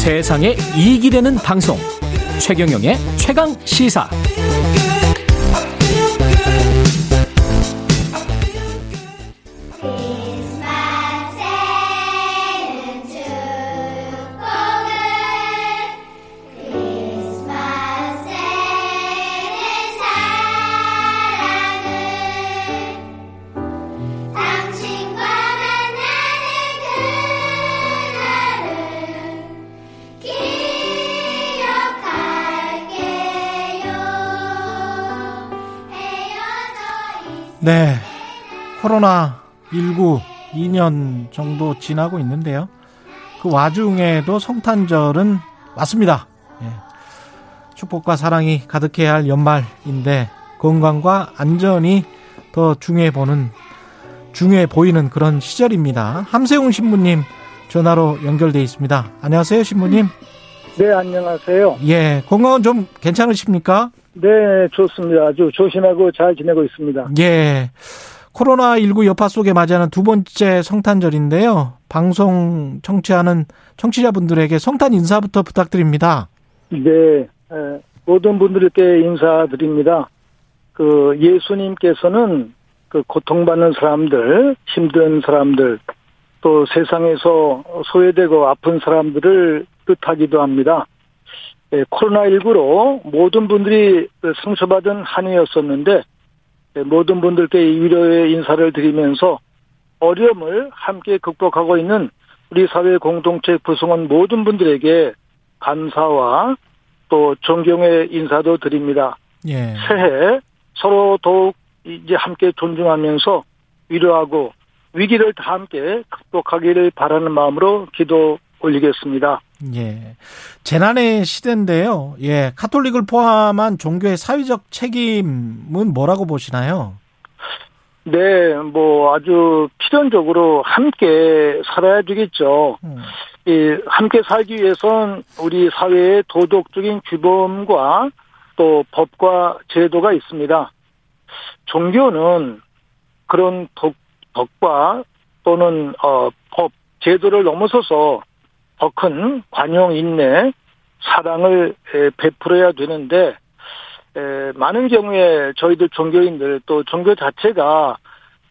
세상에 이익이 되는 방송. 최경영의 최강 시사 네. 코로나 19 2년 정도 지나고 있는데요. 그 와중에도 성탄절은 왔습니다. 예. 축복과 사랑이 가득해야 할 연말인데 건강과 안전이 더 중요해 보는 중요해 보이는 그런 시절입니다. 함세웅 신부님 전화로 연결돼 있습니다. 안녕하세요, 신부님. 네, 안녕하세요. 예, 건강은 좀 괜찮으십니까? 네, 좋습니다. 아주 조심하고 잘 지내고 있습니다. 예. 코로나19 여파 속에 맞이하는 두 번째 성탄절인데요. 방송 청취하는 청취자분들에게 성탄 인사부터 부탁드립니다. 네, 에, 모든 분들께 인사드립니다. 그 예수님께서는 그 고통받는 사람들, 힘든 사람들, 또 세상에서 소외되고 아픈 사람들을 뜻하기도 합니다. 예, 코로나19로 모든 분들이 그 상처받은 한 해였었는데 예, 모든 분들께 위로의 인사를 드리면서 어려움을 함께 극복하고 있는 우리 사회 공동체 구성원 모든 분들에게 감사와 또 존경의 인사도 드립니다. 예. 새해 서로 더욱 이제 함께 존중하면서 위로하고 위기를 다 함께 극복하기를 바라는 마음으로 기도 올리겠습니다. 예. 재난의 시대인데요. 예. 카톨릭을 포함한 종교의 사회적 책임은 뭐라고 보시나요? 네, 뭐 아주 필연적으로 함께 살아야 되겠죠. 음. 이 함께 살기 위해선 우리 사회의 도덕적인 규범과 또 법과 제도가 있습니다. 종교는 그런 덕, 덕과 또는 어, 법, 제도를 넘어서서 더 큰 관용 인내, 사랑을 에, 베풀어야 되는데 에, 많은 경우에 저희들 종교인들 또 종교 자체가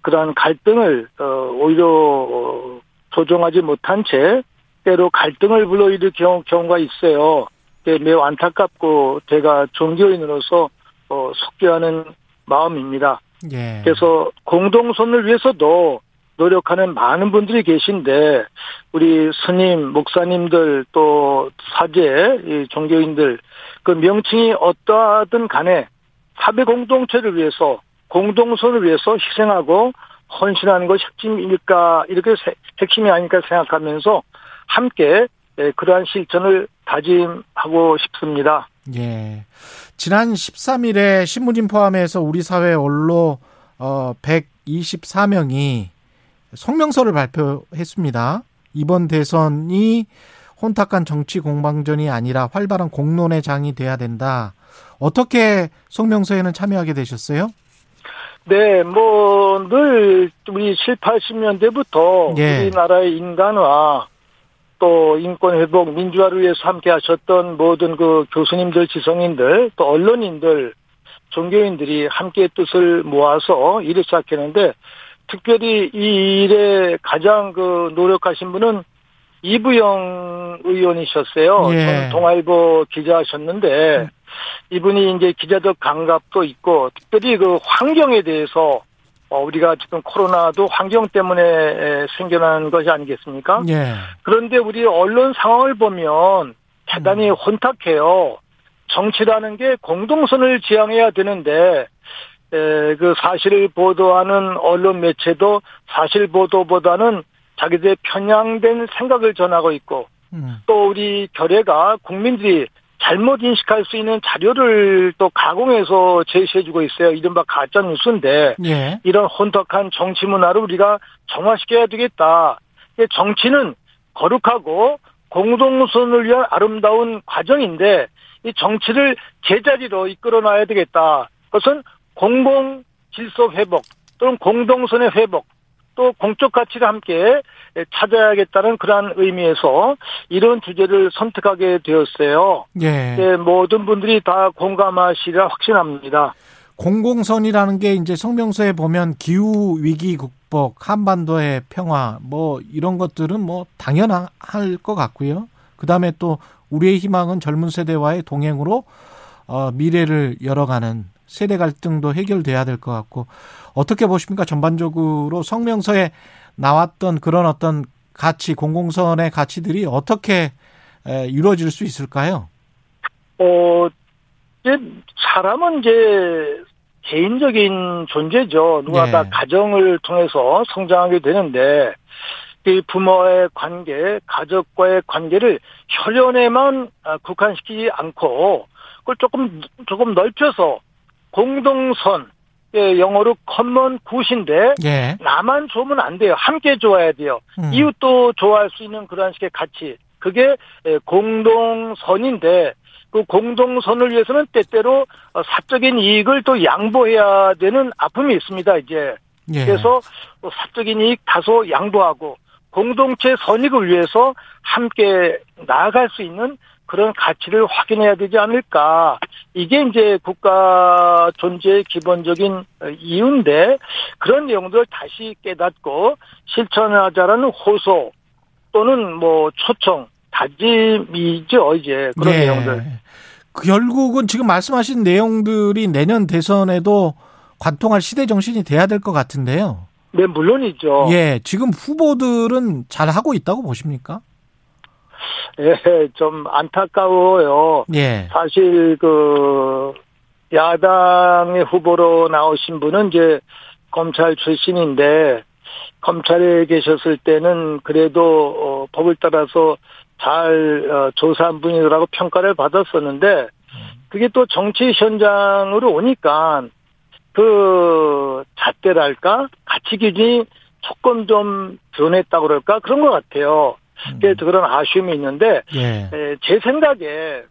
그러한 갈등을 어, 오히려 어, 조정하지 못한 채 때로 갈등을 불러일으킬 경우, 경우가 있어요. 그게 매우 안타깝고 제가 종교인으로서 어, 속죄하는 마음입니다. 예. 그래서 공동선을 위해서도 노력하는 많은 분들이 계신데 우리 스님, 목사님들 또 사제, 이 종교인들 그 명칭이 어떠하든 간에 사회 공동체를 위해서 공동선을 위해서 희생하고 헌신하는 것이 핵심일까 이렇게 세- 핵심이 아닐까 생각하면서 함께 예, 그러한 실천을 다짐하고 싶습니다. 예. 지난 13일에 신문진 포함해서 우리 사회 원로 어 124명이 성명서를 발표했습니다. 이번 대선이 혼탁한 정치 공방전이 아니라 활발한 공론의 장이 돼야 된다. 어떻게 성명서에는 참여하게 되셨어요? 네, 뭐, 늘, 우리 7, 80년대부터 예. 우리나라의 인간화, 또 인권 회복, 민주화를 위해서 함께 하셨던 모든 그 교수님들, 지성인들, 또 언론인들, 종교인들이 함께 뜻을 모아서 일을 시작했는데, 특별히 이 일에 가장 그 노력하신 분은 이부영 의원이셨어요. 예. 전 동아일보 기자하셨는데, 이분이 이제 기자적 감각도 있고 특별히 그 환경에 대해서 어, 우리가 지금 코로나도 환경 때문에 에, 생겨난 것이 아니겠습니까? 예. 그런데 우리 언론 상황을 보면 대단히 혼탁해요. 정치라는 게 공동선을 지향해야 되는데 에, 그 사실을 보도하는 언론 매체도 사실 보도보다는 자기들의 편향된 생각을 전하고 있고 음. 또 우리 결례가 국민들이 잘못 인식할 수 있는 자료를 또 가공해서 제시해주고 있어요. 이른바 가짜 뉴스인데 예. 이런 혼탁한 정치 문화를 우리가 정화시켜야 되겠다. 정치는 거룩하고 공동선을 위한 아름다운 과정인데 이 정치를 제자리로 이끌어놔야 되겠다. 그것은 공공 질서 회복 또는 공동선의 회복 또 공적 가치를 함께 찾아야겠다는 그러한 의미에서 이런 주제를 선택하게 되었어요. 예. 네, 모든 분들이 다 공감하시리라 확신합니다. 공공선이라는 게 이제 성명서에 보면 기후 위기 극복, 한반도의 평화 뭐 이런 것들은 뭐 당연할 것 같고요. 그다음에 또 우리의 희망은 젊은 세대와의 동행으로 어 미래를 열어가는 세대 갈등도 해결돼야 될 것 같고 어떻게 보십니까? 전반적으로 성명서에 나왔던 그런 어떤 가치, 공공선의 가치들이 어떻게 에, 이루어질 수 있을까요? 어, 이제 사람은 이제 개인적인 존재죠. 누가 네. 다 가정을 통해서 성장하게 되는데 이 부모의 관계, 가족과의 관계를 혈연에만 아, 국한시키지 않고 그걸 조금 조금 넓혀서 공동선, 예, 영어로 common good인데 예. 나만 좋으면 안 돼요. 함께 좋아야 돼요. 음. 이웃도 좋아할 수 있는 그런 식의 가치. 그게 에, 공동선인데 그 공동선을 위해서는 때때로 어, 사적인 이익을 또 양보해야 되는 아픔이 있습니다. 이제 예. 그래서 또 사적인 이익 다소 양보하고 공동체 선익을 위해서 함께 나아갈 수 있는 그런 가치를 확인해야 되지 않을까. 이게 이제 국가 존재의 기본적인 어, 이유인데 그런 내용들을 다시 깨닫고 실천하자라는 호소 또는 뭐 초청, 다짐이죠, 이제 그런 예. 내용들. 그 결국은 지금 말씀하신 내용들이 내년 대선에도 관통할 시대 정신이 돼야 될 것 같은데요. 네, 물론이죠. 예, 지금 후보들은 잘 하고 있다고 보십니까? 예, 좀 안타까워요. 예, 사실 그 야당의 후보로 나오신 분은 이제 검찰 출신인데 검찰에 계셨을 때는 그래도 어, 법을 따라서 잘 어, 조사한 분이라고 평가를 받았었는데 그게 또 정치 현장으로 오니까 그 잣대랄까 가치 기준이 조금 좀 변했다고 그럴까 그런 것 같아요. 그래서 그런 아쉬움이 있는데 예, 에, 제 생각에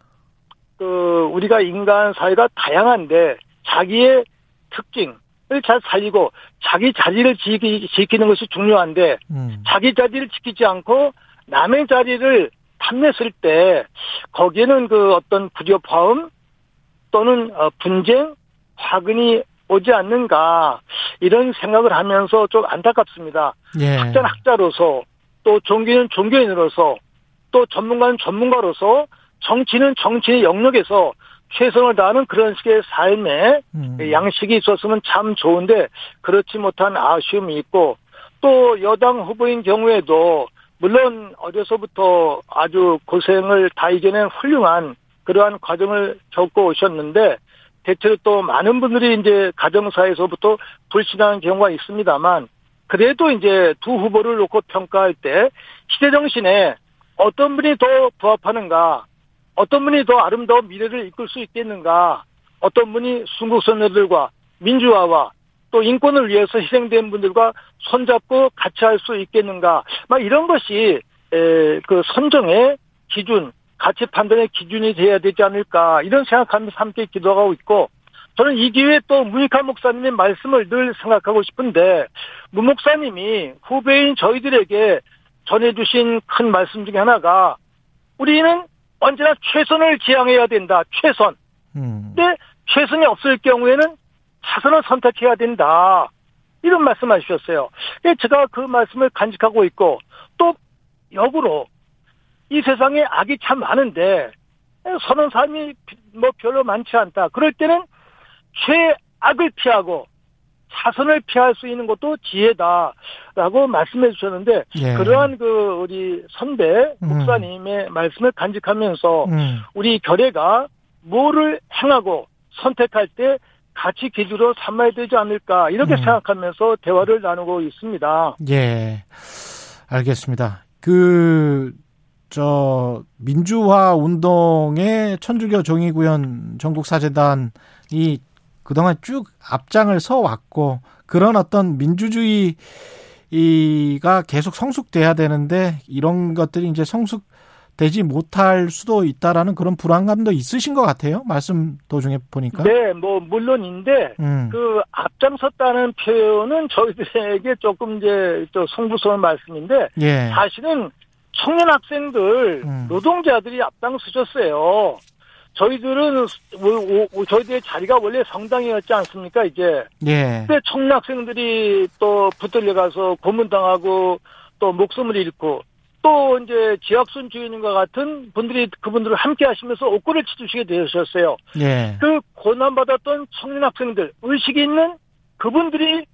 그 우리가 인간 사회가 다양한데 자기의 특징을 잘 살리고 자기 자리를 지키, 지키 는 것이 중요한데 음, 자기 자리를 지키지 않고 남의 자리를 탐냈을 때 거기에는 그 어떤 불협화음 또는 어, 분쟁 화근이 오지 않는가 이런 생각을 하면서 좀 안타깝습니다. 예, 학자는 학자로서 또 종교인은 종교인으로서 또 전문가는 전문가로서 정치는 정치의 영역에서 최선을 다하는 그런 식의 삶의 음, 양식이 있었으면 참 좋은데 그렇지 못한 아쉬움이 있고 또 여당 후보인 경우에도 물론 어려서부터 아주 고생을 다 이겨낸 훌륭한 그러한 과정을 겪고 오셨는데 대체로 또 많은 분들이 이제 가정사에서부터 불신하는 경우가 있습니다만 그래도 이제 두 후보를 놓고 평가할 때 시대 정신에 어떤 분이 더 부합하는가, 어떤 분이 더 아름다운 미래를 이끌 수 있겠는가, 어떤 분이 순국 선녀들과 민주화와 또 인권을 위해서 희생된 분들과 손잡고 같이 할 수 있겠는가, 막 이런 것이 에, 그 선정의 기준, 가치 판단의 기준이 돼야 되지 않을까 이런 생각하면서 함께 기도하고 있고 저는 이 기회에 또 문익환 목사님의 말씀을 늘 생각하고 싶은데 문 목사님이 후배인 저희들에게 전해주신 큰 말씀 중에 하나가 우리는 언제나 최선을 지향해야 된다. 최선. 음, 근데 최선이 없을 경우에는 차선을 선택해야 된다. 이런 말씀 하셨어요. 근데 제가 그 말씀을 간직하고 있고 또 역으로 이 세상에 악이 참 많은데 선한 사람이 뭐 별로 많지 않다. 그럴 때는 최악을 피하고 차선을 피할 수 있는 것도 지혜다라고 말씀해 주셨는데 예. 그러한 그 우리 선배 음. 목사님의 말씀을 간직하면서 음, 우리 결례가 뭐를 행하고 선택할 때 가치 기준으로 삼아야 되지 않을까 이렇게 음. 생각하면서 대화를 나누고 있습니다. 예, 알겠습니다. 그, 저, 민주화 운동의 천주교 종이구현 전국사재단이 그동안 쭉 앞장을 서왔고, 그런 어떤 민주주의가 계속 성숙돼야 되는데, 이런 것들이 이제 성숙 되지 못할 수도 있다라는 그런 불안감도 있으신 것 같아요. 말씀 도중에 보니까. 네, 뭐 물론인데 음. 그 앞장섰다는 표현은 저희들에게 조금 이제 또 송구스러운 말씀인데 예. 사실은 청년 학생들 음. 노동자들이 앞장서셨어요. 저희들은 오- 오- 저희들의 자리가 원래 성당이었지 않습니까? 이제 예. 그때 청년 학생들이 또 붙들려 가서 고문당하고 또 목숨을 잃고 또 이제 지학순 주인님과 같은 분들이 그분들을 함께 하시면서 옥고를 치주시게 되셨어요. 예. 그 고난받았던 청년 학생들, 의식이 있는 그분들이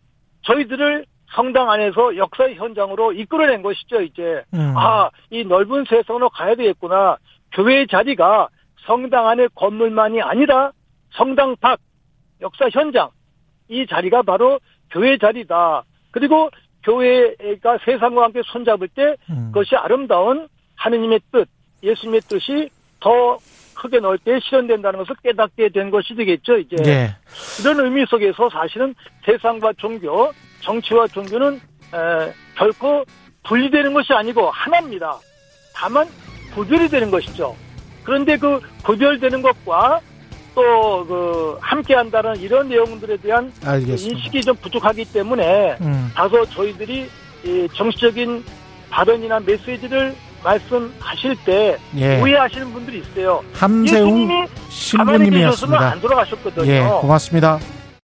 저희들을 성당 안에서 역사의 현장으로 이끌어낸 것이죠, 이제. 음. 아, 이 넓은 세상으로 가야 되겠구나. 교회의 자리가 성당 안의 건물만이 아니라 성당 밖, 역사 현장. 이 자리가 바로 교회 자리다. 그리고 교회가 세상과 함께 손잡을 때 음. 그것이 아름다운 하느님의 뜻, 예수님의 뜻이 더 크게 넓게 실현된다는 것을 깨닫게 된 것이 되겠죠, 이제. 예. 이런 의미 속에서 사실은 세상과 종교, 정치와 종교는 에, 결코 분리되는 것이 아니고 하나입니다. 다만 구별이 되는 것이죠. 그런데 그 구별되는 것과 또 그 함께한다는 이런 내용들에 대한 알겠습니다. 인식이 좀 부족하기 때문에 음. 다소 저희들이 이 정치적인 발언이나 메시지를 말씀하실 때 예. 오해하시는 분들이 있어요. 함세웅 신부님이었습니다. 안 돌아가셨거든요. 예, 고맙습니다.